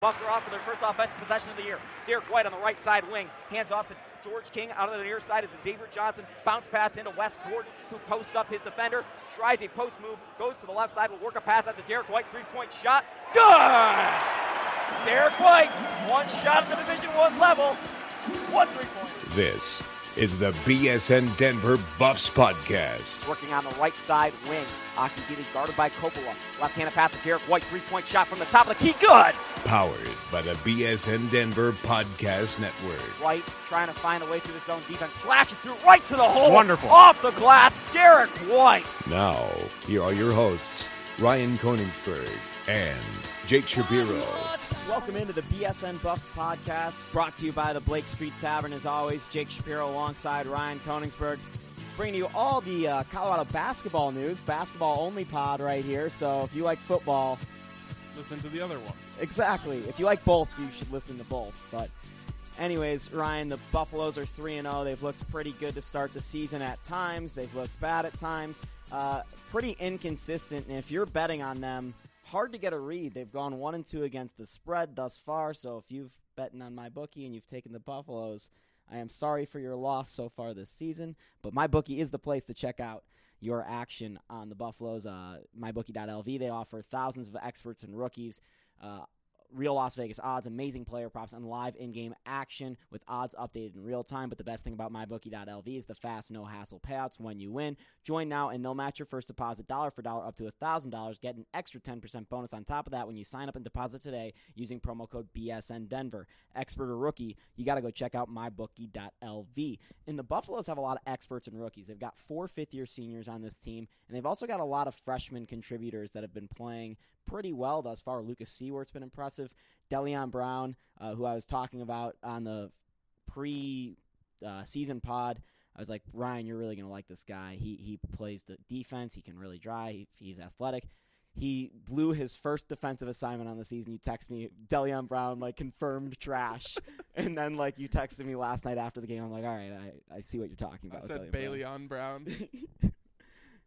Bucks are off for their first offensive possession of the year. Derek White on the right side wing. Hands off to George King. Out of the near side as Xavier Johnson. Bounce pass into Wes Gordon, who posts up his defender. Tries a post move. Goes to the left side. Will work a pass out to Derek White. Three point shot. Good! Derek White. One shot at the Division One level. One three point. This is the BSN Denver Buffs podcast. Working on the right side wing. Akindele guarded by Coppola. Left-handed pass to Derek White. Three-point shot from the top of the key. Good! Powered by the BSN Denver Podcast Network. White trying to find a way through the zone defense. Slash it through right to the hole. Wonderful. Off the glass. Derek White. Now, here are your hosts, Ryan Koenigsberg and Jake Shapiro. Welcome into the BSN Buffs podcast, brought to you by the Blake Street Tavern. As always, Jake Shapiro alongside Ryan Koenigsberg, bringing you all the uh, Colorado basketball news. Basketball only pod right here. So if you like football, listen to the other one. exactly. If you like both, you should listen to both. But anyways, Ryan, the Buffaloes are three and zero. They've looked pretty good to start the season at times. They've looked bad at times. Uh, pretty inconsistent. And if you're betting on them, hard to get a read. They've gone one and two against the spread thus far. So if you've betting on my bookie and you've taken the Buffaloes, I am sorry for your loss so far this season. But my bookie is the place to check out your action on the Buffaloes. Uh, MyBookie.lv they offer thousands of experts and rookies. Uh, real Las Vegas odds, amazing player props, and live in-game action with odds updated in real time. But the best thing about MyBookie.lv is the fast, no-hassle payouts when you win. Join now, and they'll match your first deposit dollar for dollar up to $1,000. Get an extra 10% bonus on top of that when you sign up and deposit today using promo code BSN Denver. Expert or rookie, you got to go check out MyBookie.lv. And the Buffaloes have a lot of experts and rookies. They've got four fifth-year seniors on this team, and they've also got a lot of freshman contributors that have been playing pretty well thus far. Lucas Siewert's been impressive. Deleon Brown, uh, who I was talking about on the pre uh, season pod, I was like, Ryan, you're really going to like this guy. He he plays the defense. He can really drive. He, he's athletic. He blew his first defensive assignment on the season. You text me, Deleon Brown, like confirmed trash, and then like you texted me last night after the game. I'm like, all right, I, I see what you're talking I about. said with Deleon Bailey Brown. on Brown.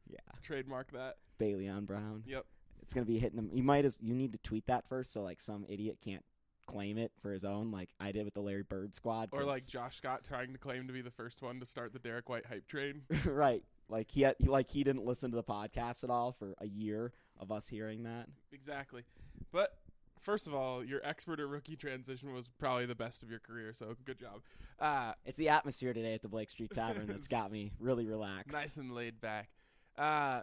yeah, Trademark that. Bailey on Brown. Yep. It's gonna be hitting them. You might as you need to tweet that first, so like some idiot can't claim it for his own, like I did with the Larry Bird squad. or like Josh Scott trying to claim to be the first one to start the Derek White hype train. right, like he had, like he didn't listen to the podcast at all for a year of us hearing that. exactly. But first of all, your expert or rookie transition was probably the best of your career, so good job. Uh, It's the atmosphere today at the Blake Street Tavern that's got me really relaxed. nice and laid back. Uh,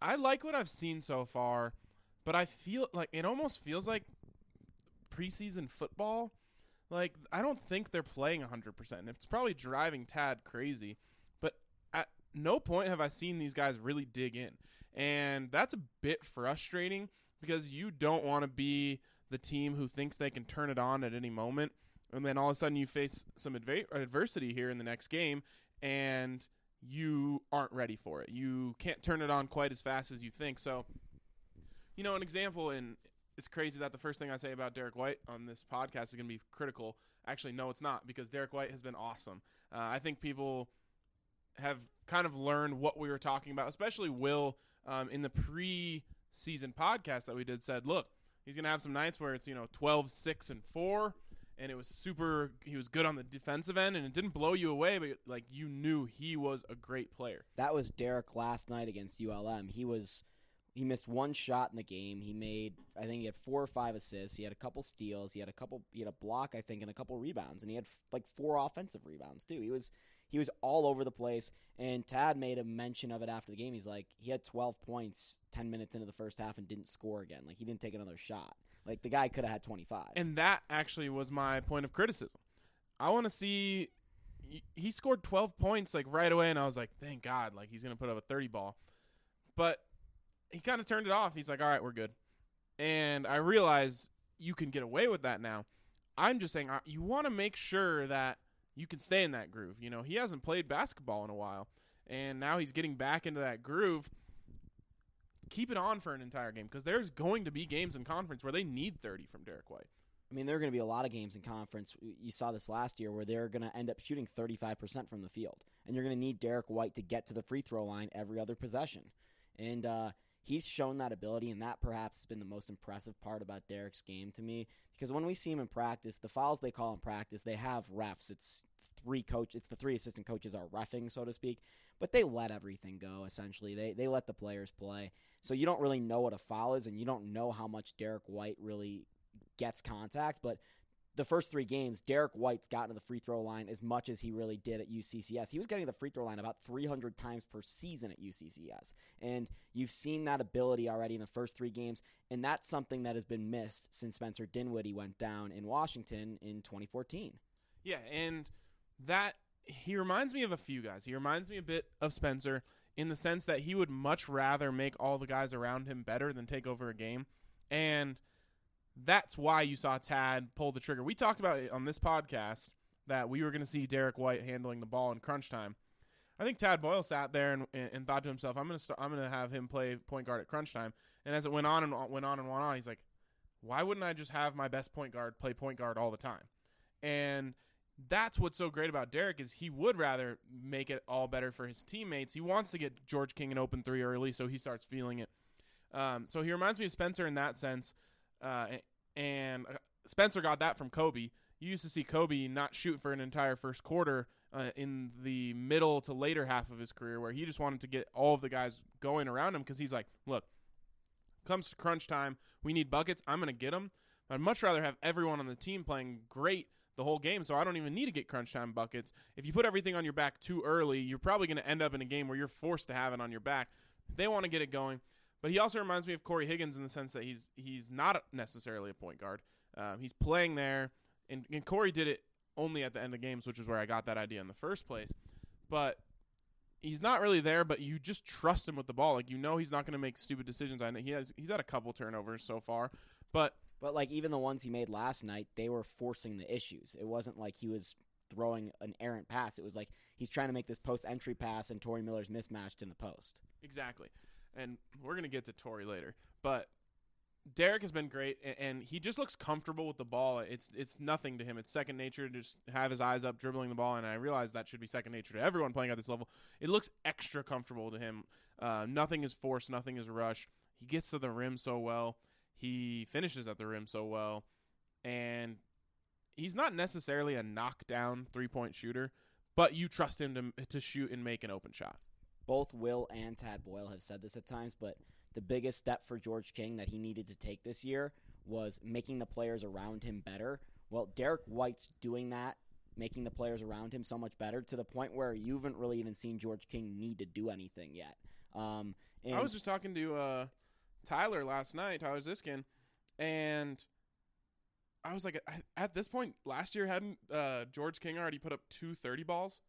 I like what I've seen so far, but I feel like it almost feels like preseason football. Like I don't think they're playing 100%. It's probably driving Tad crazy, but at no point have I seen these guys really dig in. And that's a bit frustrating because you don't want to be the team who thinks they can turn it on at any moment and then all of a sudden you face some adva- adversity here in the next game and you aren't ready for it. You can't turn it on quite as fast as you think. So, you know, an example, and it's crazy that the first thing I say about Derek White on this podcast is going to be critical. Actually, no, it's not because Derek White has been awesome. Uh, I think people have kind of learned what we were talking about, especially Will um, in the pre-season podcast that we did said, look, he's going to have some nights where it's, you know, 12, 6, and 4 and it was super. He was good on the defensive end, and it didn't blow you away, but like you knew he was a great player. That was Derek last night against ULM. He was he missed one shot in the game. He made I think he had four or five assists. He had a couple steals. He had a couple he had a block I think and a couple rebounds and he had like four offensive rebounds too. He was he was all over the place and Tad made a mention of it after the game. He's like he had 12 points 10 minutes into the first half and didn't score again. Like he didn't take another shot. Like the guy could have had 25. And that actually was my point of criticism. I want to see. He scored 12 points like right away, and I was like, thank God, like he's gonna put up a 30 ball. But he kind of turned it off. He's like, all right, we're good. And I realize you can get away with that now. I'm just saying you want to make sure that you can stay in that groove. You know, he hasn't played basketball in a while, and now he's getting back into that groove. Keep it on for an entire game because there's going to be games in conference where they need 30 from Derek White. I mean, there are going to be a lot of games in conference. You saw this last year where they're going to end up shooting 35% from the field. And you're going to need Derek White to get to the free throw line every other possession. And uh, he's shown that ability, and that perhaps has been the most impressive part about Derek's game to me. Because when we see him in practice, the fouls they call in practice, they have refs. It's three coach, it's the three assistant coaches are refing, so to speak. But they let everything go. Essentially, they they let the players play. So you don't really know what a foul is, and you don't know how much Derek White really gets contact. But the first three games, Derek White's gotten to the free throw line as much as he really did at UCCS. He was getting the free throw line about 300 times per season at UCCS. And you've seen that ability already in the first three games. And that's something that has been missed since Spencer Dinwiddie went down in Washington in 2014. Yeah, and that he reminds me of a few guys. He reminds me a bit of Spencer in the sense that he would much rather make all the guys around him better than take over a game. And that's why you saw Tad pull the trigger. We talked about it on this podcast that we were going to see Derek White handling the ball in crunch time. I think Tad Boyle sat there and, and thought to himself, "I'm going to I'm going to have him play point guard at crunch time." And as it went on and went on and went on, he's like, "Why wouldn't I just have my best point guard play point guard all the time?" And that's what's so great about Derek is he would rather make it all better for his teammates. He wants to get George King an open three early, so he starts feeling it. Um, so he reminds me of Spencer in that sense. Uh, and uh, Spencer got that from Kobe. You used to see Kobe not shoot for an entire first quarter uh, in the middle to later half of his career, where he just wanted to get all of the guys going around him because he's like, look, comes to crunch time, we need buckets. I'm going to get them. I'd much rather have everyone on the team playing great the whole game, so I don't even need to get crunch time buckets. If you put everything on your back too early, you're probably going to end up in a game where you're forced to have it on your back. They want to get it going. But he also reminds me of Corey Higgins in the sense that he's he's not necessarily a point guard. Um, he's playing there, and, and Corey did it only at the end of games, which is where I got that idea in the first place. But he's not really there, but you just trust him with the ball. Like you know he's not going to make stupid decisions. I know he has he's had a couple turnovers so far, but but like even the ones he made last night, they were forcing the issues. It wasn't like he was throwing an errant pass. It was like he's trying to make this post entry pass, and Tory Miller's mismatched in the post. Exactly and we're gonna get to Tory later, but Derek has been great, and he just looks comfortable with the ball. It's it's nothing to him. It's second nature to just have his eyes up, dribbling the ball, and I realize that should be second nature to everyone playing at this level. It looks extra comfortable to him. Uh, nothing is forced, nothing is rushed. He gets to the rim so well. He finishes at the rim so well, and he's not necessarily a knockdown three point shooter, but you trust him to to shoot and make an open shot both Will and Tad Boyle have said this at times, but the biggest step for George King that he needed to take this year was making the players around him better. Well, Derek White's doing that, making the players around him so much better to the point where you haven't really even seen George King need to do anything yet. Um, I was just talking to uh, Tyler last night, Tyler Ziskin, and I was like, at this point last year, hadn't uh, George King already put up two thirty balls?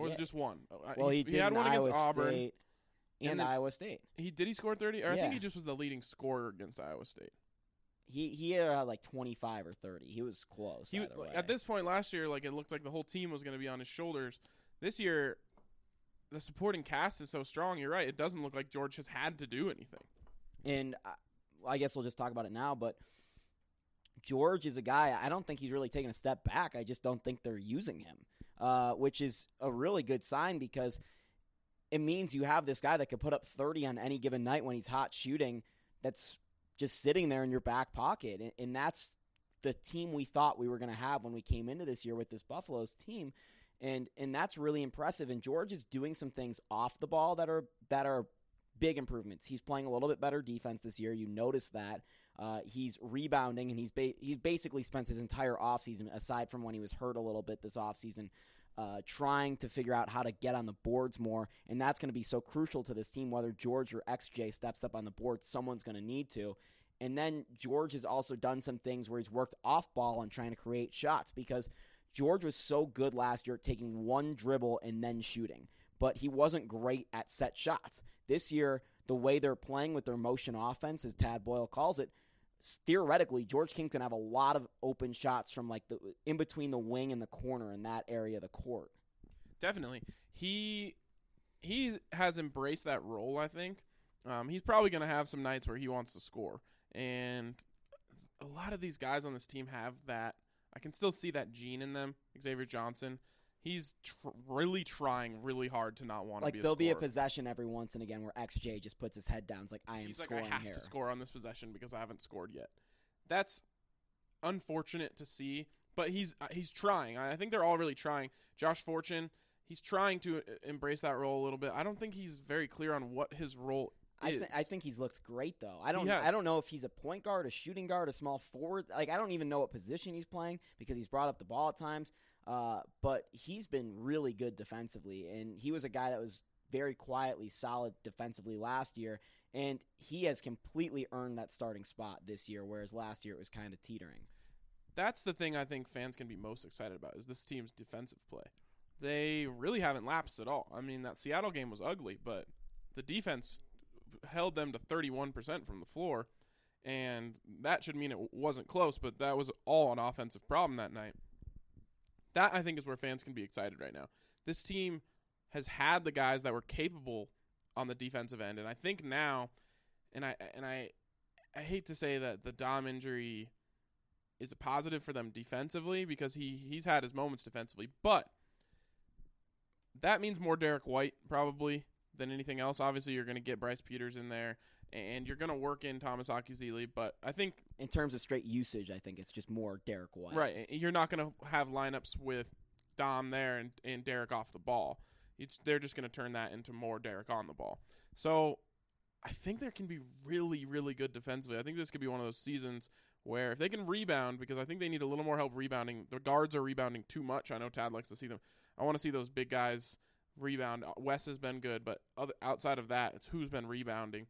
or was yeah. it just one? Uh, well, he, he, he had one Iowa against Auburn State and, and Iowa State. He did he score thirty? Or yeah. I think he just was the leading scorer against Iowa State. He he had like twenty five or thirty. He was close. He, at this point last year, like it looked like the whole team was going to be on his shoulders. This year, the supporting cast is so strong. You're right. It doesn't look like George has had to do anything. And uh, I guess we'll just talk about it now. But George is a guy. I don't think he's really taken a step back. I just don't think they're using him uh, which is a really good sign because it means you have this guy that could put up 30 on any given night when he's hot shooting that's just sitting there in your back pocket. And, and that's the team we thought we were going to have when we came into this year with this Buffaloes team. And and that's really impressive. And George is doing some things off the ball that are that are big improvements. He's playing a little bit better defense this year. You notice that. Uh, he's rebounding, and he's ba- he's basically spent his entire offseason, aside from when he was hurt a little bit this offseason, uh, trying to figure out how to get on the boards more. And that's going to be so crucial to this team, whether George or XJ steps up on the board, someone's going to need to. And then George has also done some things where he's worked off ball and trying to create shots because George was so good last year at taking one dribble and then shooting, but he wasn't great at set shots. This year, the way they're playing with their motion offense, as Tad Boyle calls it, theoretically, George King's gonna have a lot of open shots from like the in between the wing and the corner in that area of the court. Definitely. He he has embraced that role, I think. Um, he's probably going to have some nights where he wants to score. And a lot of these guys on this team have that. I can still see that gene in them. Xavier Johnson. He's tr- really trying really hard to not want to Like be a there'll be a possession every once and again where XJ just puts his head down. It's like I am He's like, scoring I have here. to score on this possession because I haven't scored yet. That's unfortunate to see, but he's uh, he's trying. I think they're all really trying. Josh Fortune, he's trying to uh, embrace that role a little bit. I don't think he's very clear on what his role I, is. th- I think he's looked great though. I don't. I don't know if he's a point guard, a shooting guard, a small forward. Like I don't even know what position he's playing because he's brought up the ball at times. Uh, but he's been really good defensively, and he was a guy that was very quietly solid defensively last year, and he has completely earned that starting spot this year, whereas last year it was kind of teetering. that's the thing I think fans can be most excited about is this team's defensive play. They really haven't lapsed at all. I mean, that Seattle game was ugly, but the defense held them to 31% from the floor, and that should mean it wasn't close, but that was all an offensive problem that night. That I think is where fans can be excited right now. This team has had the guys that were capable on the defensive end, and I think now, and I and I, I hate to say that the Dom injury is a positive for them defensively because he he's had his moments defensively, but that means more Derek White probably than anything else. Obviously, you're going to get Bryce Peters in there, and you're going to work in Thomas Akyazili, but I think In terms of straight usage, I think it's just more Derek White. right, you're not going to have lineups with Dom there and, and Derek off the ball. It's they're just going to turn that into more Derek on the ball. So I think there can be really, really good defensively. I think this could be one of those seasons where if they can rebound, because I think they need a little more help rebounding. The guards are rebounding too much. I know Tad likes to see them. I want to see those big guys rebound. Wes has been good, but other, outside of that, it's who's been rebounding.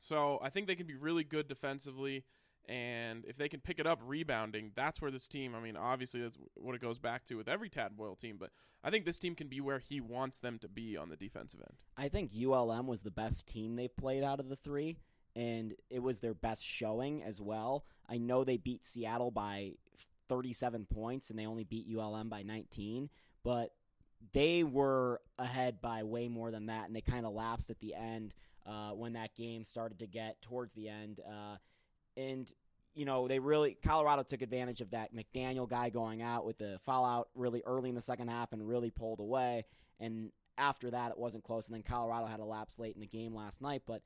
So I think they can be really good defensively, and if they can pick it up rebounding, that's where this team. I mean, obviously that's what it goes back to with every Tad Boyle team, but I think this team can be where he wants them to be on the defensive end. I think ULM was the best team they've played out of the three, and it was their best showing as well. I know they beat Seattle by 37 points, and they only beat ULM by 19, but they were ahead by way more than that, and they kind of lapsed at the end uh, when that game started to get towards the end. Uh, and you know they really Colorado took advantage of that McDaniel guy going out with the fallout really early in the second half and really pulled away. And after that, it wasn't close. And then Colorado had a lapse late in the game last night. But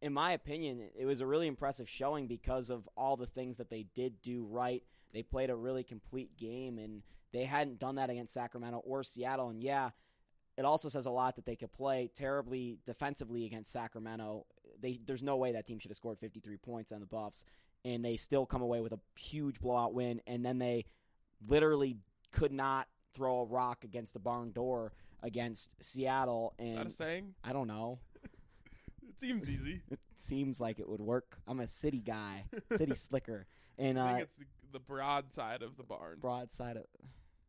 in my opinion, it was a really impressive showing because of all the things that they did do right. They played a really complete game, and they hadn't done that against Sacramento or Seattle. And yeah, it also says a lot that they could play terribly defensively against Sacramento. They, there's no way that team should have scored 53 points on the Buffs, and they still come away with a huge blowout win. And then they literally could not throw a rock against the barn door against Seattle. Is that And a saying? I don't know. It seems easy. It seems like it would work. I'm a city guy, city slicker, and I uh, think it's the, the broad side of the barn. broadside of.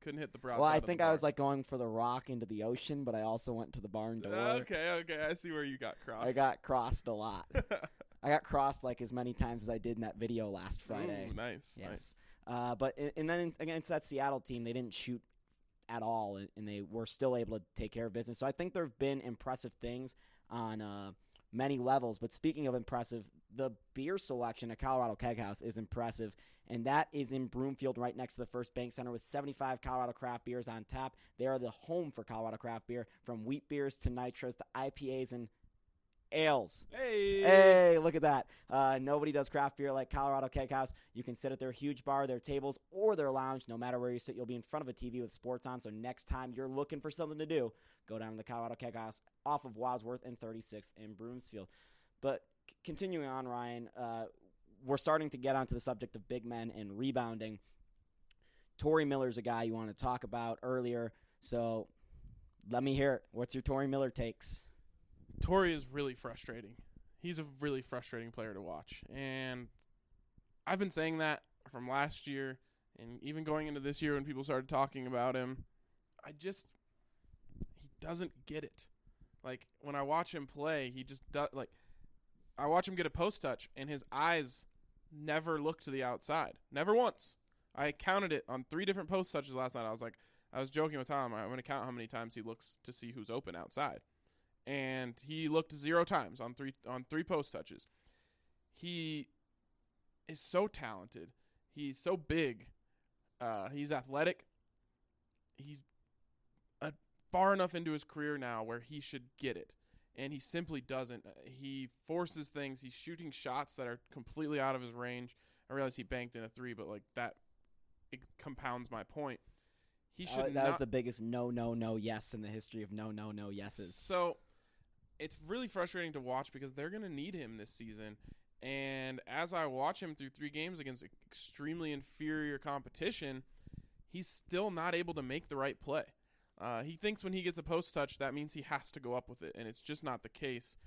Couldn't hit the broad. Well, I think I was like going for the rock into the ocean, but I also went to the barn door. Okay, okay, I see where you got crossed. I got crossed a lot. I got crossed like as many times as I did in that video last Friday. Ooh, nice, yes. nice. Uh, but and- then against that Seattle team, they didn't shoot at all, and- and they were still able to take care of business. So I think there have been impressive things on uh, many levels. But speaking of impressive, the beer selection at Colorado Keg House is impressive, and that is in Broomfield, right next to the First Bank Center, with 75 Colorado craft beers on tap. They are the home for Colorado craft beer, from wheat beers to nitros to IPAs and ales. Hey, Hey, look at that. Uh, nobody does craft beer like Colorado Keg House. You can sit at their huge bar, their tables, or their lounge. No matter where you sit, you'll be in front of a TV with sports on. So next time you're looking for something to do, go down to the Colorado Keg House off of Wadsworth and 36th in Broomsfield. But c- continuing on, Ryan, uh, we're starting to get onto the subject of big men and rebounding. Tory Miller's a guy you want to talk about earlier. So let me hear it. What's your Tory Miller takes? Tory is really frustrating. He's a really frustrating player to watch, and I've been saying that from last year, and even going into this year when people started talking about him. I just he doesn't get it. Like when I watch him play, he just does like I watch him get a post touch, and his eyes never look to the outside. Never once. I counted it on three different post touches last night. I was like, I was joking with Tom. I'm going to count how many times he looks to see who's open outside, and he looked zero times on three on three post touches. He is so talented. He's so big. Uh, he's athletic. He's uh, far enough into his career now where he should get it, and he simply doesn't. Uh, He forces things. He's shooting shots that are completely out of his range. I realize he banked in a three, but like that, it compounds my point. He Uh, should that not. was the biggest no, no, no, yes in the history of no, no, no yeses. So it's really frustrating to watch because they're going to need him this season. And as I watch him through three games against extremely inferior competition, he's still not able to make the right play. Uh, he thinks when he gets a post touch, that means he has to go up with it, and it's just not the case.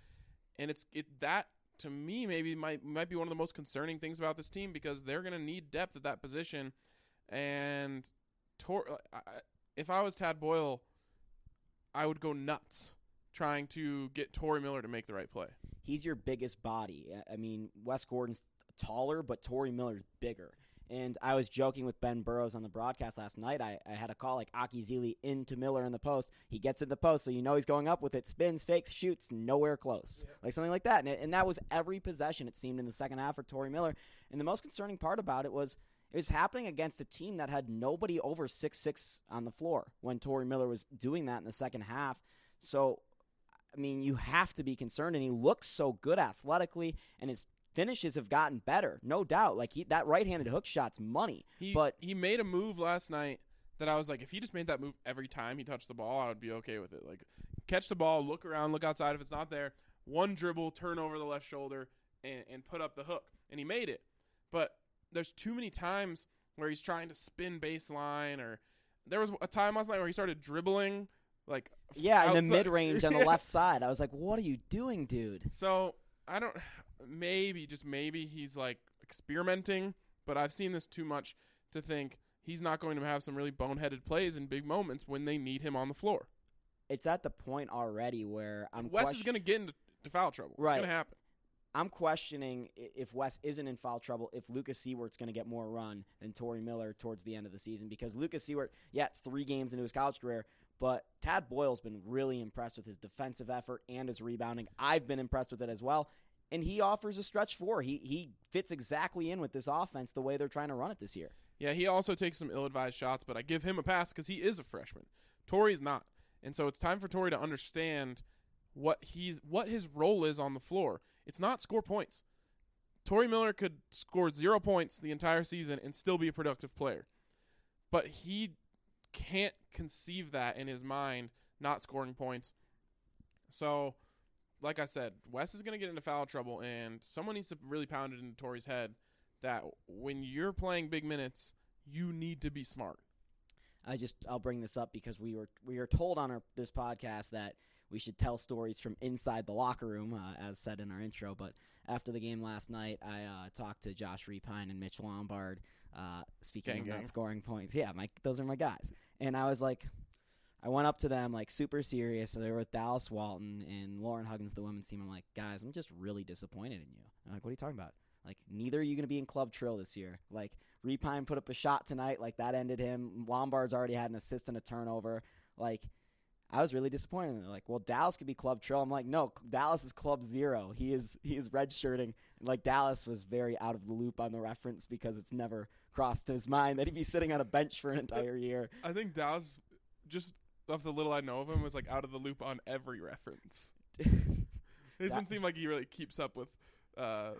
And it's it that to me maybe might might be one of the most concerning things about this team because they're going to need depth at that position. And Tor- I- I- if I was Tad Boyle, I would go nuts trying to get Tory Miller to make the right play. he's your biggest body. I- I mean, Wes Gordon's taller, but Tory Miller's bigger. And I was joking with Ben Burrows on the broadcast last night. I, I had a call like Akyazili into Miller in the post. He gets in the post, so you know he's going up with it. Spins, fakes, shoots, nowhere close. Like something like that. And, it- and that was every possession, it seemed, in the second half for Tory Miller. And the most concerning part about it was it was happening against a team that had nobody over six six on the floor when Tory Miller was doing that in the second half. So I mean, you have to be concerned, and he looks so good athletically, and his finishes have gotten better, no doubt. Like he, that right-handed hook shot's money, He but he made a move last night that I was like, if he just made that move every time he touched the ball, I would be okay with it. Like catch the ball, look around, look outside. If it's not there, one dribble, turn over the left shoulder, and, and put up the hook. And he made it. But there's too many times where he's trying to spin baseline, or there was a time last night where he started dribbling like yeah, in the mid-range on the left side, I was like, "What are you doing, dude?" So I don't. Maybe just maybe he's like experimenting, but I've seen this too much to think he's not going to have some really boneheaded plays in big moments when they need him on the floor. It's at the point already where I'm Wes is going to get into to foul trouble. Right. It's going to happen. I'm questioning if Wes isn't in foul trouble, if Lucas Siewert's going to get more run than Tory Miller towards the end of the season. Because Lucas Siewert, yeah, it's three games into his college career, but Tad Boyle's been really impressed with his defensive effort and his rebounding. I've been impressed with it as well. And he offers a stretch four. He he fits exactly in with this offense the way they're trying to run it this year. Yeah, he also takes some ill-advised shots, but I give him a pass because he is a freshman. Tory's not, and so it's time for Tory to understand what he's what his role is on the floor. It's not score points. Tory Miller could score zero points the entire season and still be a productive player, but he can't conceive that in his mind, not scoring points. So, like I said, Wes is going to get into foul trouble, and someone needs to really pound it into Tory's head that when you're playing big minutes, you need to be smart. I just I'll bring this up because we were we were told on our this podcast that we should tell stories from inside the locker room, uh, as said in our intro. But after the game last night, I uh, talked to Josh Repine and Mitch Lombard. Uh, speaking Gang, of gang. not scoring points, yeah, my those are my guys. And I was like, I went up to them like super serious. So they were with Dallas Walton and Lauren Huggins, the women's team. I'm like, guys, I'm just really disappointed in you. I'm like, what are you talking about? Like, neither are you going to be in Club Trill this year. Like, Repine put up a shot tonight. Like, that ended him. Lombard's already had an assist and a turnover. Like, I was really disappointed. They're like, well, Dallas could be Club Trill. I'm like, no, Dallas is Club Zero. He is he is redshirting. Like Dallas was very out of the loop on the reference because it's never crossed his mind that he'd be sitting on a bench for an entire year. I think Dallas, just of the little I know of him, was like out of the loop on every reference. It doesn't seem like he really keeps up with uh,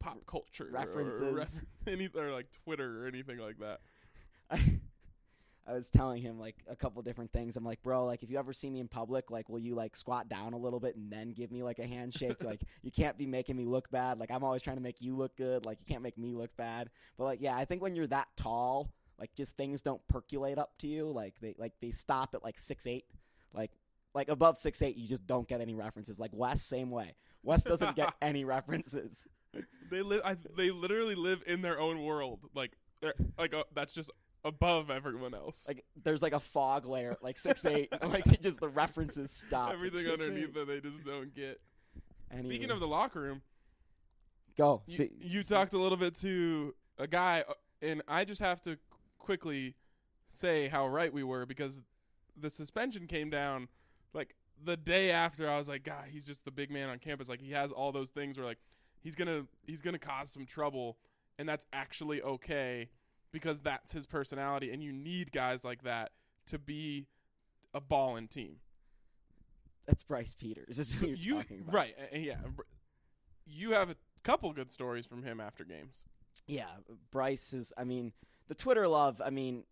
pop culture or- or, References. ref- any or like Twitter or anything like that. I was telling him like a couple different things. I'm like, bro, like if you ever see me in public, like, will you like squat down a little bit and then give me like a handshake? like, you can't be making me look bad. Like, I'm always trying to make you look good. Like, you can't make me look bad. But like, yeah, I think when you're that tall, like, just things don't percolate up to you. Like they like they stop at like six eight. Like like above six eight, you just don't get any references. Like Wes, same way. Wes doesn't get any references. They live. I, they literally live in their own world. Like, like uh, that's just above everyone else. Like there's like a fog layer like six eight. like it just the references stop. Everything 6'8". underneath that they just don't get. Anyway. Speaking of the locker room, Go. You, Spe- you talked a little bit to a guy, uh, and I just have to quickly say how right we were because the suspension came down like the day after. I was like, God, he's just the big man on campus. Like he has all those things where like he's gonna he's gonna cause some trouble, and that's actually okay because that's his personality, and you need guys like that to be a ballin' team. That's Bryce Peters. Is who you're you talking about. right? uh, Yeah, you have a couple good stories from him after games. Yeah, Bryce is. I mean, the Twitter love. I mean,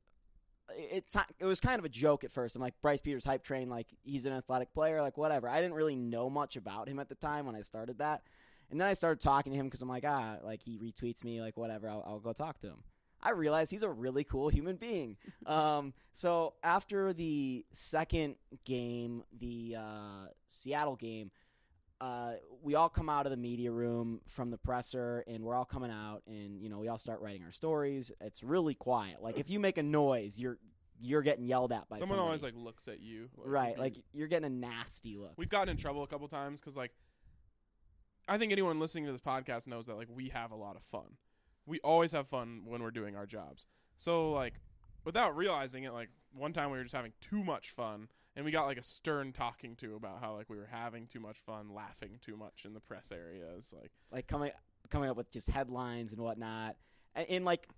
it it was kind of a joke at first. I'm like Bryce Peters hype train. Like he's an athletic player. Like whatever. I didn't really know much about him at the time when I started that, and then I started talking to him because I'm like ah, like he retweets me. Like whatever. I'll, I'll go talk to him. I realized he's a really cool human being. um, so after the second game, the uh, Seattle game, uh, we all come out of the media room from the presser, and we're all coming out, and you know we all start writing our stories. It's really quiet. Like if you make a noise, you're you're getting yelled at by Someone somebody. always like looks at you, like, right, like you're getting a nasty look. we've gotten in trouble a couple times because like I think anyone listening to this podcast knows that like we have a lot of fun. We always have fun when we're doing our jobs. So like without realizing it, like one time we were just having too much fun, and we got like a stern talking to about how like we were having too much fun, laughing too much in the press areas, like. like coming coming up with just headlines and whatnot. And, and like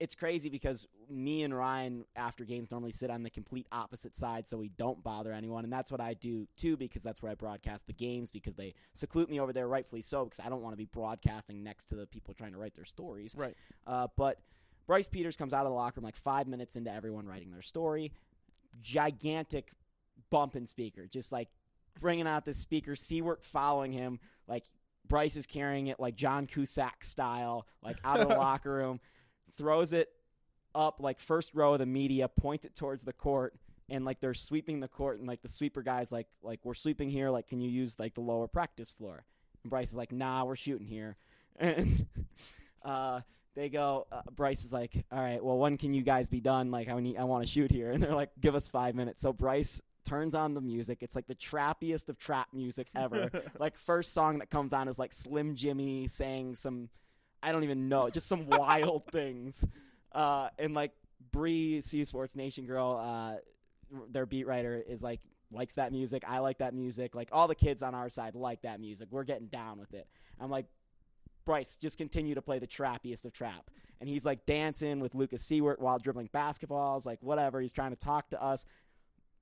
it's crazy because me and Ryan after games normally sit on the complete opposite side so we don't bother anyone and that's what I do too because that's where I broadcast the games because they seclude me over there rightfully so because I don't want to be broadcasting next to the people trying to write their stories. Right. Uh, but Bryce Peters comes out of the locker room like 5 minutes into everyone writing their story. Gigantic bumping speaker just like bringing out the speaker, Siewert following him, like Bryce is carrying it like John Cusack style, like out of the locker room, throws it up like first row of the media, points it towards the court, and like they're sweeping the court, and like the sweeper guys like like we're sweeping here, like can you use like the lower practice floor? And Bryce is like, nah, we're shooting here, and uh, they go. Uh, Bryce is like, all right, well, when can you guys be done? Like, I need, I want to shoot here, and they're like, give us five minutes. So Bryce turns on the music. It's like the trappiest of trap music ever. like first song that comes on is like Slim Jimmy saying some, I don't even know, just some wild things. Uh, and like Bree, C Sports Nation girl, uh, their beat writer is like likes that music. I like that music. Like all the kids on our side like that music. We're getting down with it. I'm like, Bryce, just continue to play the trappiest of trap. And he's like dancing with Lucas Siewert while dribbling basketballs, like whatever. He's trying to talk to us.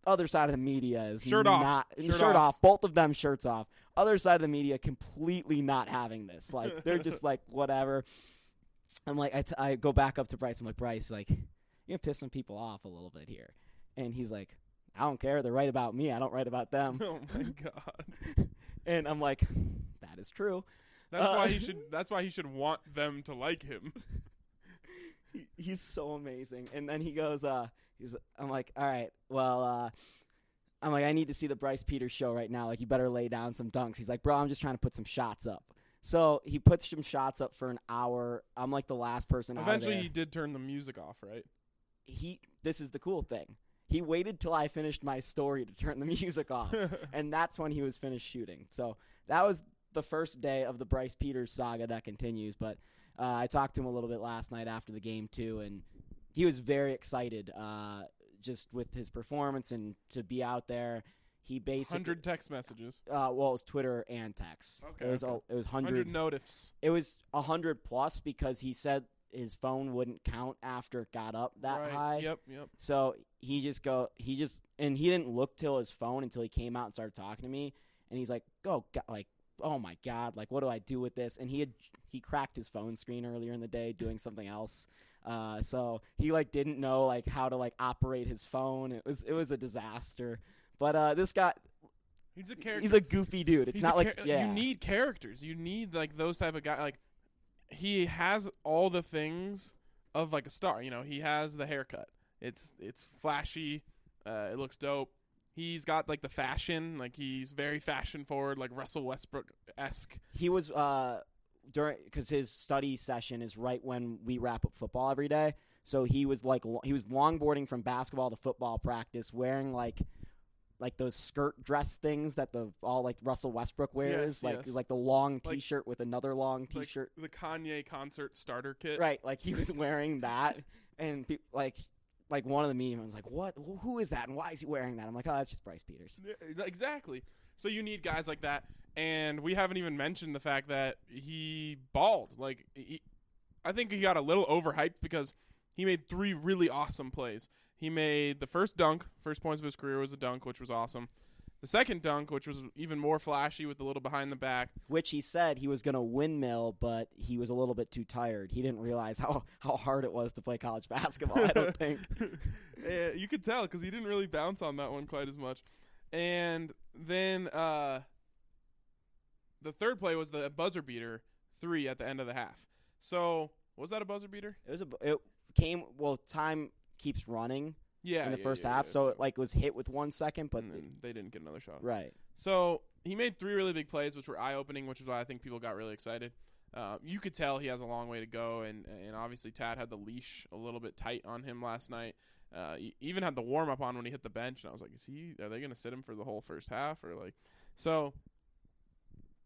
Other side of the media is Shirt off. not Shirt shirt off. off. Both of them shirts off. Other side of the media completely not having this. Like they're just like whatever. I'm like I, t- I go back up to Bryce. I'm like Bryce, like you're gonna piss some people off a little bit here. And he's like, I don't care. They're right about me. I don't write about them. Oh my god. and I'm like, that is true. That's Uh, why he should. That's why he should want them to like him. he, he's so amazing. And then he goes, uh, he's, I'm like, all right, well, uh, I'm like, I need to see the Bryce Peters show right now. Like, you better lay down some dunks. He's like, bro, I'm just trying to put some shots up. So he puts some shots up for an hour. I'm like the last person. Eventually, he did turn the music off, right? he. This is the cool thing. He waited till I finished my story to turn the music off, and that's when he was finished shooting. So that was the first day of the Bryce Peters saga that continues. But uh, I talked to him a little bit last night after the game too, and he was very excited uh, just with his performance and to be out there. He basically Hundred text messages. uh, well, it was Twitter and text. Okay, it was okay. it was Hundred notifs. It was hundred plus because he said his phone wouldn't count after it got up that right. high. Yep. Yep. So he just go he just and he didn't look till his phone until he came out and started talking to me and he's like, "Go go- like oh my god, like what do I do with this?" And he had he cracked his phone screen earlier in the day doing something else. Uh, so he like didn't know like how to like operate his phone. It was it was a disaster. But uh, this guy He's a character. he's a goofy dude. It's He's not like char- yeah. you need characters. You need like those type of guy. Like he has all the things of like a star. You know, he has the haircut. It's it's flashy. Uh, it looks dope. He's got like the fashion. Like he's very fashion forward, like Russell Westbrook esque. he was uh during because his study session is right when we wrap up football every day. So he was like lo- he was longboarding from basketball to football practice, wearing like like those skirt dress things that the all like Russell Westbrook wears, Yes, like yes. like the long Like- T-shirt with another long T-shirt. the Kanye concert starter kit. right, like he was wearing that, and pe- like like one of the memes was like, "What? Who is that? And why is he wearing that?" I'm like, "Oh, that's just Bryce Peters." Exactly. So you need guys like that, and we haven't even mentioned the fact that he balled. Like, he, I think he got a little overhyped because he made three really awesome plays. He made the first dunk, first points of his career was a dunk, which was awesome. The second dunk, which was even more flashy with a little behind the back. Which he said he was going to windmill, but he was a little bit too tired. He didn't realize how how hard it was to play college basketball. I don't think. Yeah, you could tell because he didn't really bounce on that one quite as much. And then uh, the third play was the buzzer beater three at the end of the half. So was that a buzzer beater? It was a it came well. Time keeps running Yeah, in the yeah, first yeah, half, yeah, so so- it like was hit with one second, but then they didn't get another shot. right. So he made three really big plays, which were eye opening, which is why I think people got really excited. Uh, you could tell he has a long way to go, and and obviously Tad had the leash a little bit tight on him last night. Uh, he even had the warm up on when he hit the bench, and I was like, is he? Are they going to sit him for the whole first half, or like? So,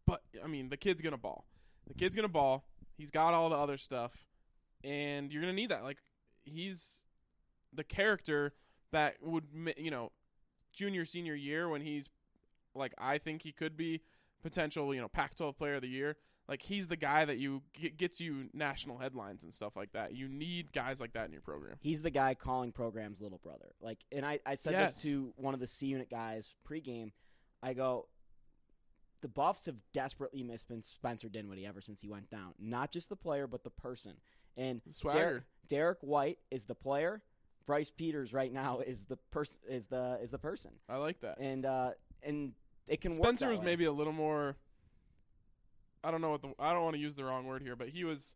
but I mean, the kid's gonna ball. The kid's gonna ball. He's got all the other stuff, and you're gonna need that. Like he's the character that would, you know, junior senior year when he's like I think he could be potential, you know, Pac-12 player of the year. Like he's the guy that you gets you national headlines and stuff like that. You need guys like that in your program. He's the guy calling programs little brother. Like, and I, I said Yes. this to one of the C unit guys pregame. I go, the Buffs have desperately missed Spencer Dinwiddie ever since he went down. Not just the player, but the person. And. Derek, Derek White is the player. Bryce Peters right now is the person is the is the person. I like that. And uh and it can work. Spencer was way. maybe a little more. I don't know what the I don't want to use the wrong word here, but he was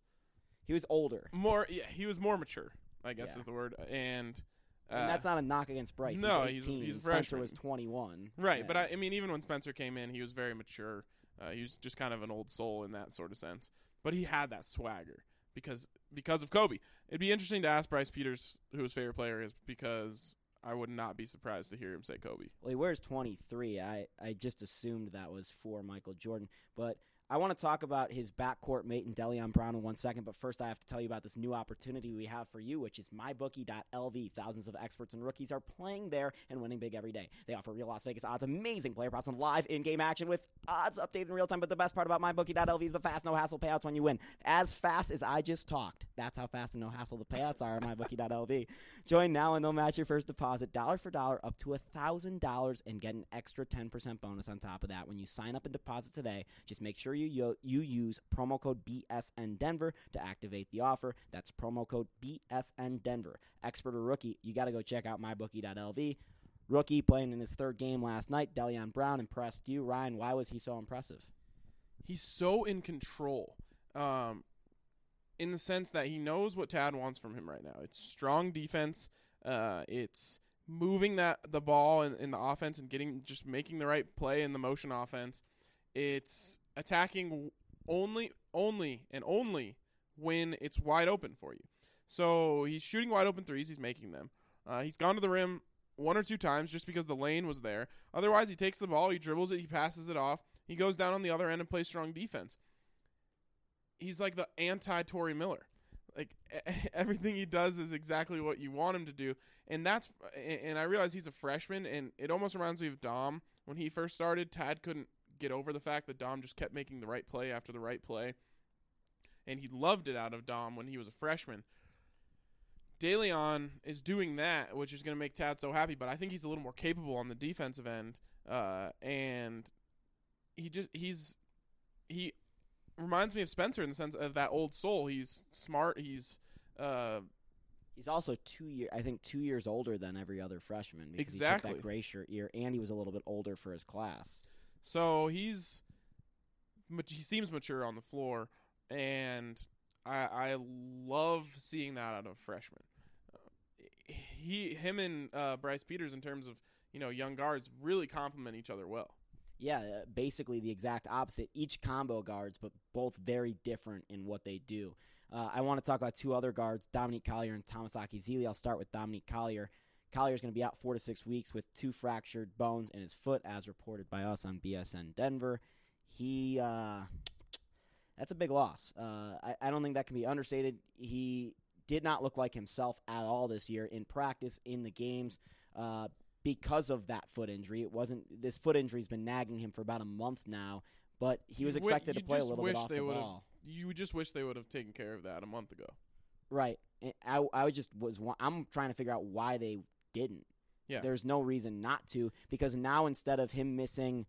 he was older. more. Yeah, he was more mature. I guess Yeah. is the word. And, and that's not a knock against Bryce. no, he's, he's 18. he's a Spencer was 21. Right, Yeah. but I, I mean, even when Spencer came in, he was very mature. Uh, he was just kind of an old soul in that sort of sense. But he had that swagger because because of Kobe. It'd be interesting to ask Bryce Peters who his favorite player is because I would not be surprised to hear him say Kobe. Well, he wears 23. I, I just assumed that was for Michael Jordan. But I want to talk about his backcourt mate in Deleon Brown in one second. But first, I have to tell you about this new opportunity we have for you, which is mybookie.lv. Thousands of experts and rookies are playing there and winning big every day. They offer real Las Vegas odds, amazing player props, and live in game action with odds updated in real time. But the best part about mybookie.lv is the fast, no hassle payouts when you win. As fast as I just talked. That's how fast and no hassle the payouts are at mybookie.lv. Join now and they'll match your first deposit dollar for dollar up to $1,000 and get an extra 10% bonus on top of that when you sign up and deposit today. Just make sure you yo- you use promo code BSN Denver to activate the offer. That's promo code BSN Denver. Expert or rookie, you got to go check out mybookie.lv. Rookie playing in his third game last night, Deleon Brown impressed you. Ryan, why was he so impressive? He's so in control. Um, in the sense that he knows what Tad wants from him right now. It's strong defense. Uh, it's moving that the ball in, in the offense and getting just making the right play in the motion offense. It's attacking only, only, and only when it's wide open for you. So he's shooting wide open threes. He's making them. Uh, he's gone to the rim one or two times just because the lane was there. Otherwise, he takes the ball, he dribbles it, he passes it off. He goes down on the other end and plays strong defense. He's like the anti Tory Miller. Like everything he does is exactly what you want him to do, and that's and I realize he's a freshman, and it almost reminds me of Dom when he first started. Tad couldn't get over the fact that Dom just kept making the right play after the right play, and he loved it out of Dom when he was a freshman. DeLeon is doing that, which is going to make Tad so happy. But I think he's a little more capable on the defensive end, uh, and he just he's he reminds me of Spencer in the sense of that old soul. He's smart. He's uh, He's also two year, I think, two years older than every other freshman because he Exactly. took that gray shirt year, and he was a little bit older for his class. So he's he seems mature on the floor, and I I love seeing that out of a freshman. Uh, he him and uh, Bryce Peters in terms of you know young guards really complement each other well. Yeah, uh, basically the exact opposite. Each combo guards, but both very different in what they do. Uh, I want to talk about two other guards, Dominique Collier and Thomas Akyazili. I'll start with Dominique Collier. Collier's going to be out four to six weeks with two fractured bones in his foot, as reported by us on BSN Denver. He, uh, that's a big loss. Uh, I, I don't think that can be understated. He did not look like himself at all this year in practice, in the games, uh, because of that foot injury. It wasn't this foot injury's been nagging him for about a month now, but he was You expected to play a little bit off they the ball. You just wish they would have taken care of that a month ago. Right. I I was just was I'm trying to figure out why they didn't. Yeah. There's no reason not to because now instead of him missing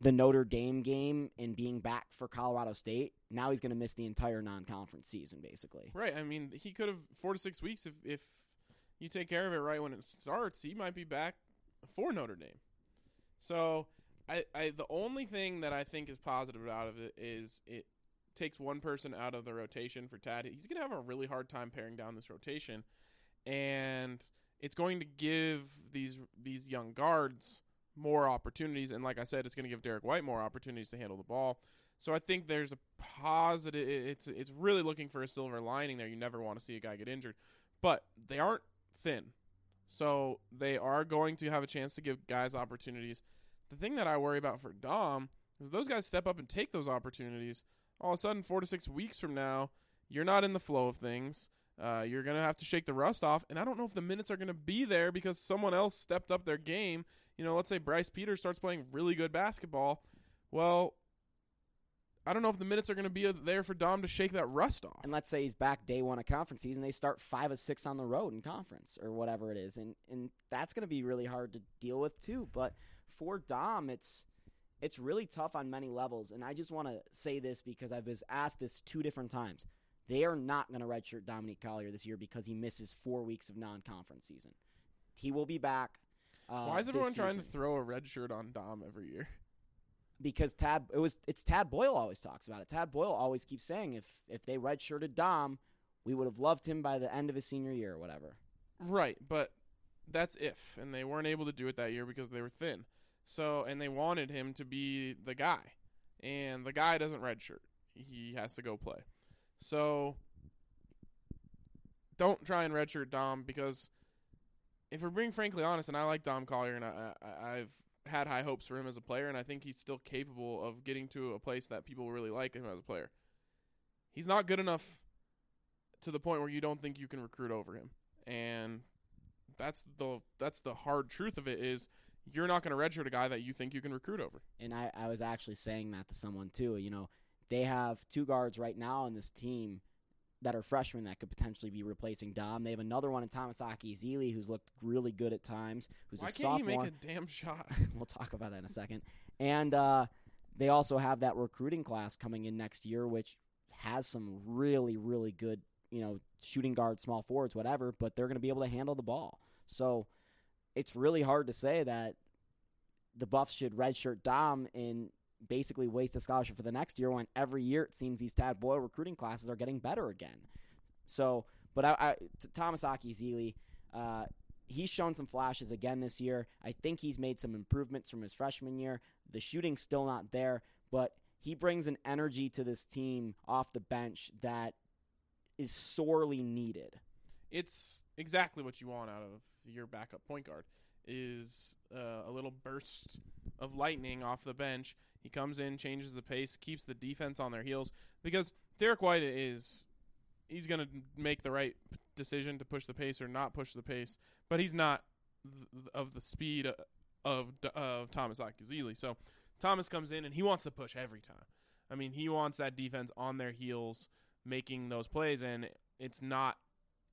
the Notre Dame game and being back for Colorado State, now he's going to miss the entire non-conference season basically. Right. I mean, he could have four to six weeks if if you take care of it right when it starts. He might be back for Notre Dame. So, I, I the only thing that I think is positive out of it is it takes one person out of the rotation for Tad. He's gonna have a really hard time paring down this rotation, and it's going to give these these young guards more opportunities. And like I said, it's going to give Derrick White more opportunities to handle the ball. So I think there's a positive. It's it's really looking for a silver lining there. You never want to see a guy get injured, but they aren't thin, so they are going to have a chance to give guys opportunities. The thing that I worry about for Dom is those guys step up and take those opportunities. All of a sudden, four to six weeks from now, you're not in the flow of things. Uh, you're gonna have to shake the rust off, and I don't know if the minutes are gonna be there because someone else stepped up their game. You know, let's say Bryce Peters starts playing really good basketball. Well, I don't know if the minutes are going to be there for Dom to shake that rust off. And let's say he's back day one of conference season, they start five of six on the road in conference or whatever it is, and and that's going to be really hard to deal with too. But for Dom, it's it's really tough on many levels, and I just want to say this because I've been asked this two different times. They are not going to redshirt Dominique Collier this year because he misses four weeks of non-conference season. He will be back. Uh, Why is everyone trying to throw a red shirt on Dom every year? because Tad it was it's Tad Boyle always talks about it. Tad Boyle always keeps saying if if they redshirted Dom, we would have loved him by the end of his senior year or whatever. Right, but that's if, and they weren't able to do it that year because they were thin. So, and they wanted him to be the guy, and the guy doesn't redshirt; he has to go play. So, don't try and redshirt Dom because if we're being frankly honest, and I like Dom Collier, and I, I, I've had high hopes for him as a player, and I think he's still capable of getting to a place that people really like him as a player. He's not good enough to the point where you don't think you can recruit over him, and that's the that's the hard truth of it is you're not going to redshirt a guy that you think you can recruit over. And I, I was actually saying that to someone too. You know, they have two guards right now on this team that are freshmen that could potentially be replacing Dom. They have another one in Thomas Akyazili who's looked really good at times, who's Why a can't sophomore. he make a damn shot? we'll talk about that in a second. And uh, they also have that recruiting class coming in next year, which has some really, really good, you know, shooting guards, small forwards, whatever. But they're going to be able to handle the ball. So it's really hard to say that the Buffs should redshirt Dom and basically waste a scholarship for the next year when every year it seems these Tad Boyle recruiting classes are getting better again. So, but I, I Akyazili, uh, he's shown some flashes again this year. I think he's made some improvements from his freshman year. The shooting's still not there, but he brings an energy to this team off the bench that is sorely needed. it's exactly what you want out of your backup point guard is uh, a little burst of lightning off the bench. He comes in, changes the pace, keeps the defense on their heels because Derrick White is he's going to make the right decision to push the pace or not push the pace, but he's not th- of the speed of of Thomas Akyazili. So Thomas comes in and he wants to push every time. I mean, he wants that defense on their heels making those plays and it's not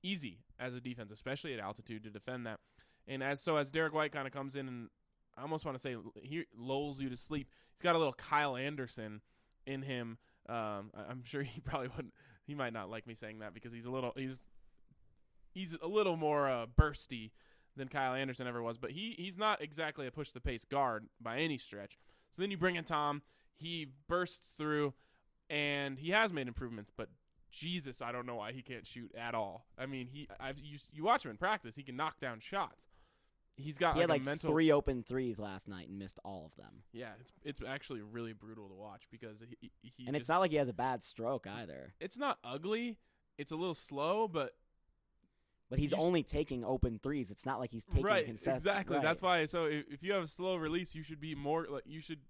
easy as a defense, especially at altitude, to defend that. And as so as Derrick White kind of comes in and I almost want to say he lulls you to sleep. He's got a little Kyle Anderson in him. Um, I'm sure he probably wouldn't. He might not like me saying that because he's a little he's he's a little more uh, bursty than Kyle Anderson ever was. But he he's not exactly a push the pace guard by any stretch. So then you bring in Tom. He bursts through, and he has made improvements. But Jesus, I don't know why he can't shoot at all. I mean, he I've you, you watch him in practice, he can knock down shots. He's got He like, had like mental three open threes last night and missed all of them. Yeah, it's it's actually really brutal to watch because he, he And it's not like he has a bad stroke either. it's not ugly. It's a little slow, but But he's You s- only taking open threes. It's not like he's taking right, exactly. right. That's why. So if, if you have a slow release, you should be more like you should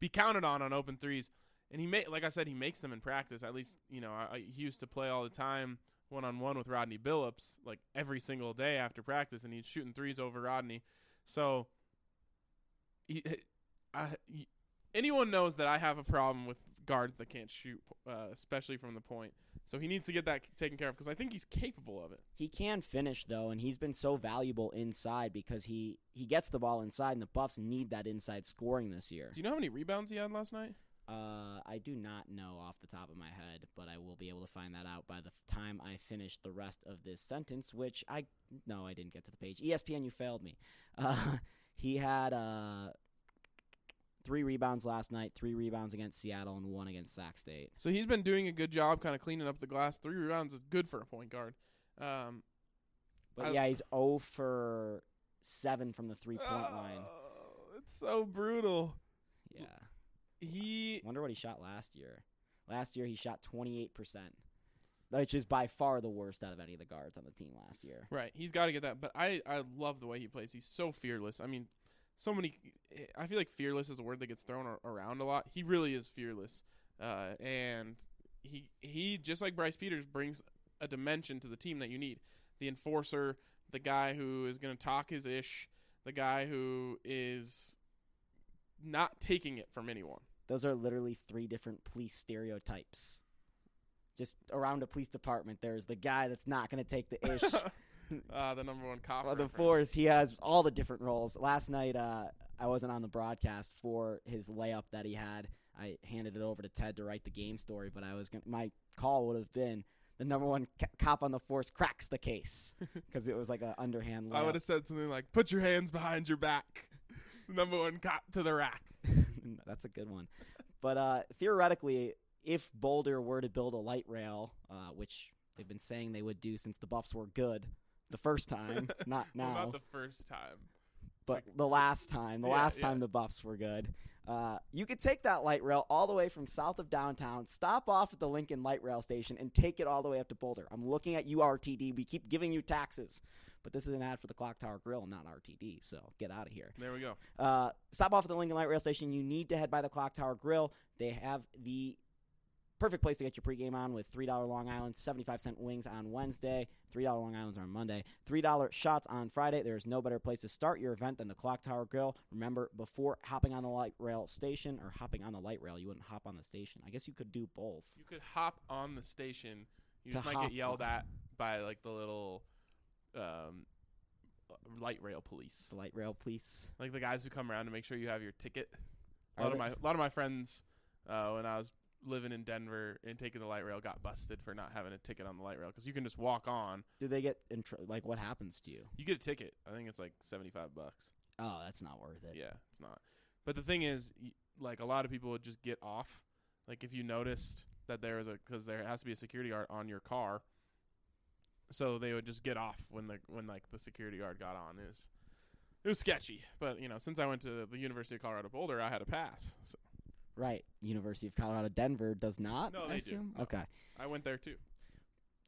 be counted on on open threes. And he made like I said, he makes them in practice. At least you know I, I, he used to play all the time one on one with Rodney Billups, like every single day after practice, and he's shooting threes over Rodney. So he, I, he- anyone knows that I have a problem with guards that can't shoot, uh, especially from the point. So he needs to get that taken care of because I think he's capable of it. He can finish though, and he's been so valuable inside because he he gets the ball inside, and the Buffs need that inside scoring this year. Do you know how many rebounds he had last night? Uh, I do not know off the top of my head, but I will be able to find that out by the time I finish the rest of this sentence. Which I no, I didn't get to the page. ESPN, you failed me. Uh, he had uh three rebounds last night, three rebounds against Seattle, and one against Sac State. So he's been doing a good job kind of cleaning up the glass. Three rebounds is good for a point guard. Um, But I- yeah, he's 0 for seven from the three point line. oh, it's so brutal. Yeah. He Wonder what he shot last year. Last year he shot 28%, which is by far the worst out of any of the guards on the team last year. right. He's got to get that. But I I love the way he plays. He's so fearless. I mean, so many. I feel like fearless is a word that gets thrown around a lot. He really is fearless. Uh, and he he just like Bryce Peters brings a dimension to the team that you need. The enforcer, the guy who is going to talk his ish, the guy who is not taking it from anyone. Those are literally three different police stereotypes. Just around a police department, there's the guy that's not going to take the ish. uh, the number one cop. Well, the force, he has all the different roles. Last night, uh, I wasn't on the broadcast for his layup that he had. I handed it over to Ted to write the game story, but I was gonna, my call would have been the number one cop on the force cracks the case because it was like an underhand layup. I would have said something like, "Put your hands behind your back." Number one cop to the rack. That's a good one. But uh, theoretically, if Boulder were to build a light rail, uh, which they've been saying they would do since the Buffs were good the first time, not Well, now, not the first time. but the last time, the Yeah, last yeah. time the Buffs were good. Uh, you could take that light rail all the way from south of downtown, stop off at the Lincoln Light Rail Station, and take it all the way up to Boulder. I'm looking at you, RTD. We keep giving you taxes, but this is an ad for the Clock Tower Grill, not RTD. So get out of here. There we go. Uh, stop off at the Lincoln Light Rail Station. You need to head by the Clock Tower Grill. They have the perfect place to get your pregame on with $3 Long Island, 75 cent wings on Wednesday, $3 Long Islands on Monday, $3 shots on Friday. There's no better place to start your event than the Clock Tower Grill. Remember, before hopping on the light rail station or hopping on the light rail, you wouldn't hop on the station. I guess you could do both. You could hop on the station. You just might get yelled on. at by like the little um, light rail police, The light rail, police. like the guys who come around to make sure you have your ticket. A lot of my a lot of my friends uh, when I was living in Denver and taking the light rail got busted for not having a ticket on the light rail because you can just walk on. Do they get in tr- like what happens to you? You get a ticket. I think it's like seventy five bucks. Oh, that's not worth it. Yeah, it's not. But the thing is, y- like a lot of people would just get off. Like if you noticed that there was a because there has to be a security guard on your car, so they would just get off when the when like the security guard got on. It was it was sketchy. But you know, since I went to the University of Colorado Boulder, I had a pass. So Right. University of Colorado Denver does not. No, I they do. assume? No. Okay. I went there too.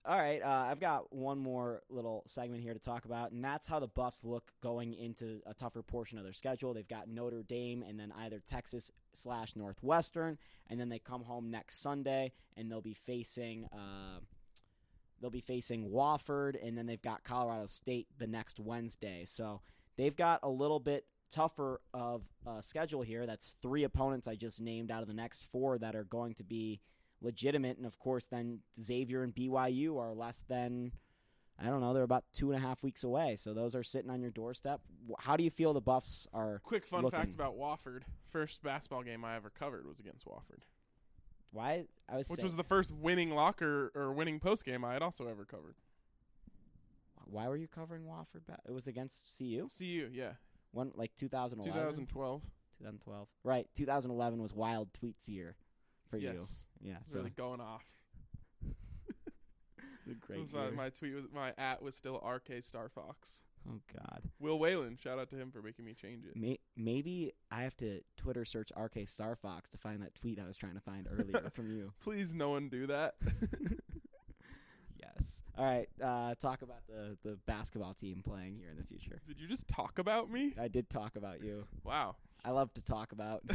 All right, uh, I've got one more little segment here to talk about, and that's how the Buffs look going into a tougher portion of their schedule. They've got Notre Dame and then either Texas slash Northwestern, and then they come home next Sunday and they'll be facing uh, they'll be facing Wofford, and then they've got Colorado State the next Wednesday. So they've got a little bit tougher of a schedule here. That's three opponents I just named out of the next four that are going to be legitimate. And of course, then Xavier and BYU are less than, I don't know, they're about two and a half weeks away. So those are sitting on your doorstep. How do you feel the Buffs are? Quick fun looking. fact about Wofford: first basketball game I ever covered was against Wofford, Why I was which saying- was the first winning locker or winning post game I had also ever covered. why were you covering Wofford? It was against CU. CU, yeah, One like 2011, 2012. 2012. Right, 2011 was Wild Tweets year for you. Yes, you. Yeah, so really going off. it's a great It was, uh, year. my tweet was my at was still RK Star Fox. oh God. Will Whalen, shout out to him for making me change it. May- maybe I have to Twitter search RK Star Fox to find that tweet I was trying to find earlier from you. Please, no one do that. Yes. All right. Uh, talk about the the basketball team playing here in the future. Did you just talk about me? I did talk about you. Wow. I love to talk about.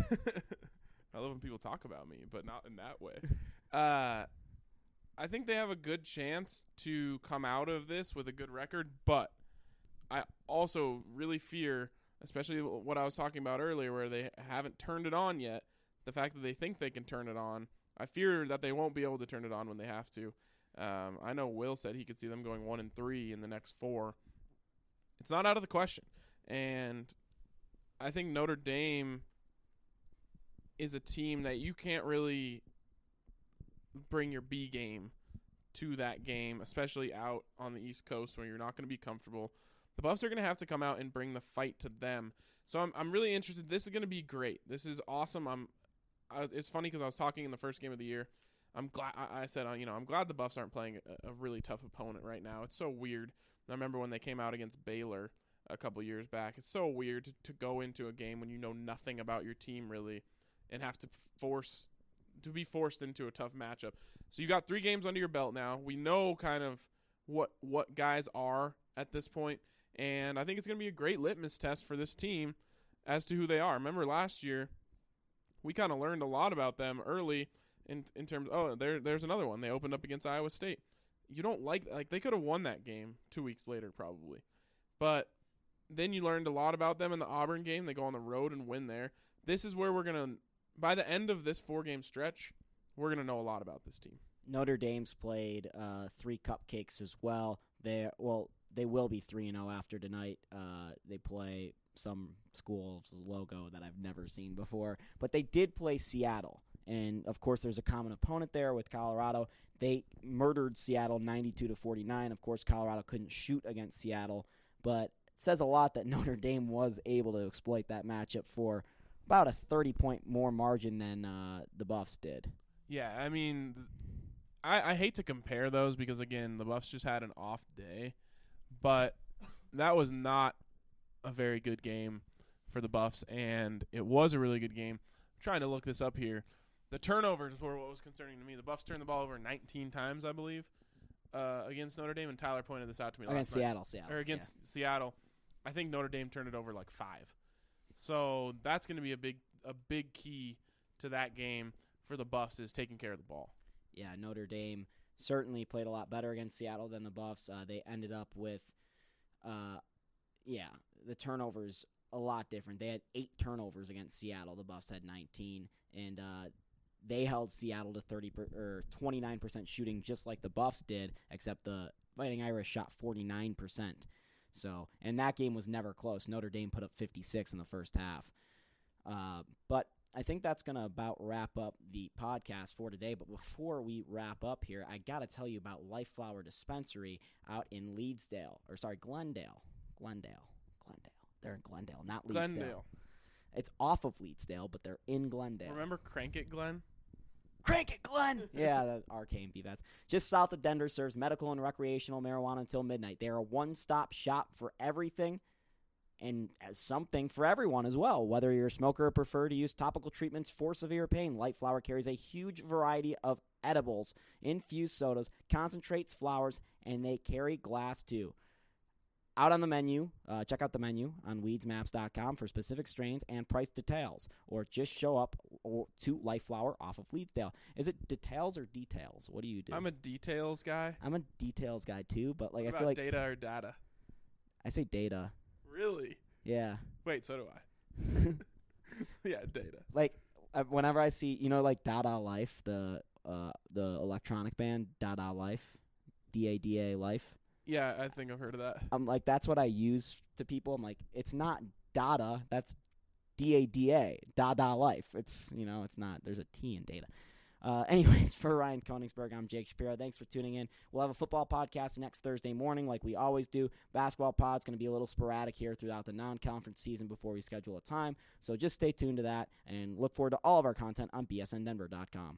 I love when people talk about me, but not in that way. Uh, I think they have a good chance to come out of this with a good record, but I also really fear, especially what I was talking about earlier, where they haven't turned it on yet. The fact that they think they can turn it on, I fear that they won't be able to turn it on when they have to. Um, I know Will said he could see them going one and three in the next four. It's not out of the question, and I think Notre Dame is a team that you can't really bring your B game to that game, especially out on the East Coast where you're not going to be comfortable. The Buffs are going to have to come out and bring the fight to them. So I'm I'm really interested. This is going to be great. This is awesome. I'm. I, it's funny because I was talking in the first game of the year. I'm glad. I, I said, uh, you know, I'm glad the Buffs aren't playing a, a really tough opponent right now. It's so weird. I remember when they came out against Baylor a couple years back. It's so weird to, to go into a game when you know nothing about your team really, and have to force to be forced into a tough matchup. So you got three games under your belt now. We know kind of what what guys are at this point, and I think it's going to be a great litmus test for this team as to who they are. Remember last year, we kind of learned a lot about them early in in terms. Oh, there there's another one. They opened up against Iowa State. You don't like like they could have won that game two weeks later probably, but then you learned a lot about them in the Auburn game. They go on the road and win there. This is where we're gonna by the end of this four game stretch, we're gonna know a lot about this team. Notre Dame's played uh, three cupcakes as well. They well, they will be three and zero after tonight. Uh, they play some school's logo that I've never seen before, but they did play Seattle, and of course, there's a common opponent there with Colorado. They murdered Seattle 92 to 49. Of course, Colorado couldn't shoot against Seattle, but it says a lot that Notre Dame was able to exploit that matchup for about a 30 point more margin than uh, the Buffs did. Yeah, I mean, I, I hate to compare those because again, the Buffs just had an off day, but that was not a very good game for the Buffs, and it was a really good game. I'm trying to look this up here. The turnovers were what was concerning to me. The Buffs turned the ball over 19 times, I believe, uh, against Notre Dame, and Tyler pointed this out to me against night. Seattle, Seattle, or against Seattle. I think Notre Dame turned it over like five. So that's going to be a big a big key to that game for the Buffs is taking care of the ball. yeah, Notre Dame certainly played a lot better against Seattle than the Buffs. Uh, they ended up with, uh, yeah, the turnovers a lot different. They had eight turnovers against Seattle. The Buffs had 19, and uh, they held Seattle to 30 per, or 29 percent shooting, just like the Buffs did, except the Fighting Irish shot 49 percent. So, and that game was never close. Notre Dame put up 56 in the first half. Uh, but I think that's going to about wrap up the podcast for today. But before we wrap up here, I got to tell you about Life Flower Dispensary out in Leetsdale, or sorry, Glendale. Glendale. Glendale. They're in Glendale, not Leetsdale. Glendale. It's off of Leetsdale, but they're in Glendale. Remember Crank It Glenn? Crank it, Glenn! yeah, the arcane that's just south of Denver serves medical and recreational marijuana until midnight. They are a one-stop shop for everything and as something for everyone as well. Whether you're a smoker or prefer to use topical treatments for severe pain, Life Flower carries a huge variety of edibles, infused sodas, concentrates, flowers, and they carry glass too. Out on the menu, uh, check out the menu on weedsmaps.com for specific strains and price details, or just show up to Life Flower off of Leetsdale. Is it details or details? What do you do? I'm a details guy. I'm a details guy too, but like what I feel like data or data? I say data. Really? Yeah, Wait, so do I. yeah, data. like uh, whenever I see you know like Dada Life, the uh the electronic band Dada Life, D A D A Life. Yeah, I think I've heard of that. I'm like that's what I use to people. I'm like it's not Dada, that's D A D A Dada Life. It's you know it's not. There's a T in data. Uh, anyways, for Ryan Koenigsberg, I'm Jake Shapiro. Thanks for tuning in. We'll have a football podcast next Thursday morning, like we always do. Basketball pod's going to be a little sporadic here throughout the non-conference season before we schedule a time. So just stay tuned to that and look forward to all of our content on bsndenver.com.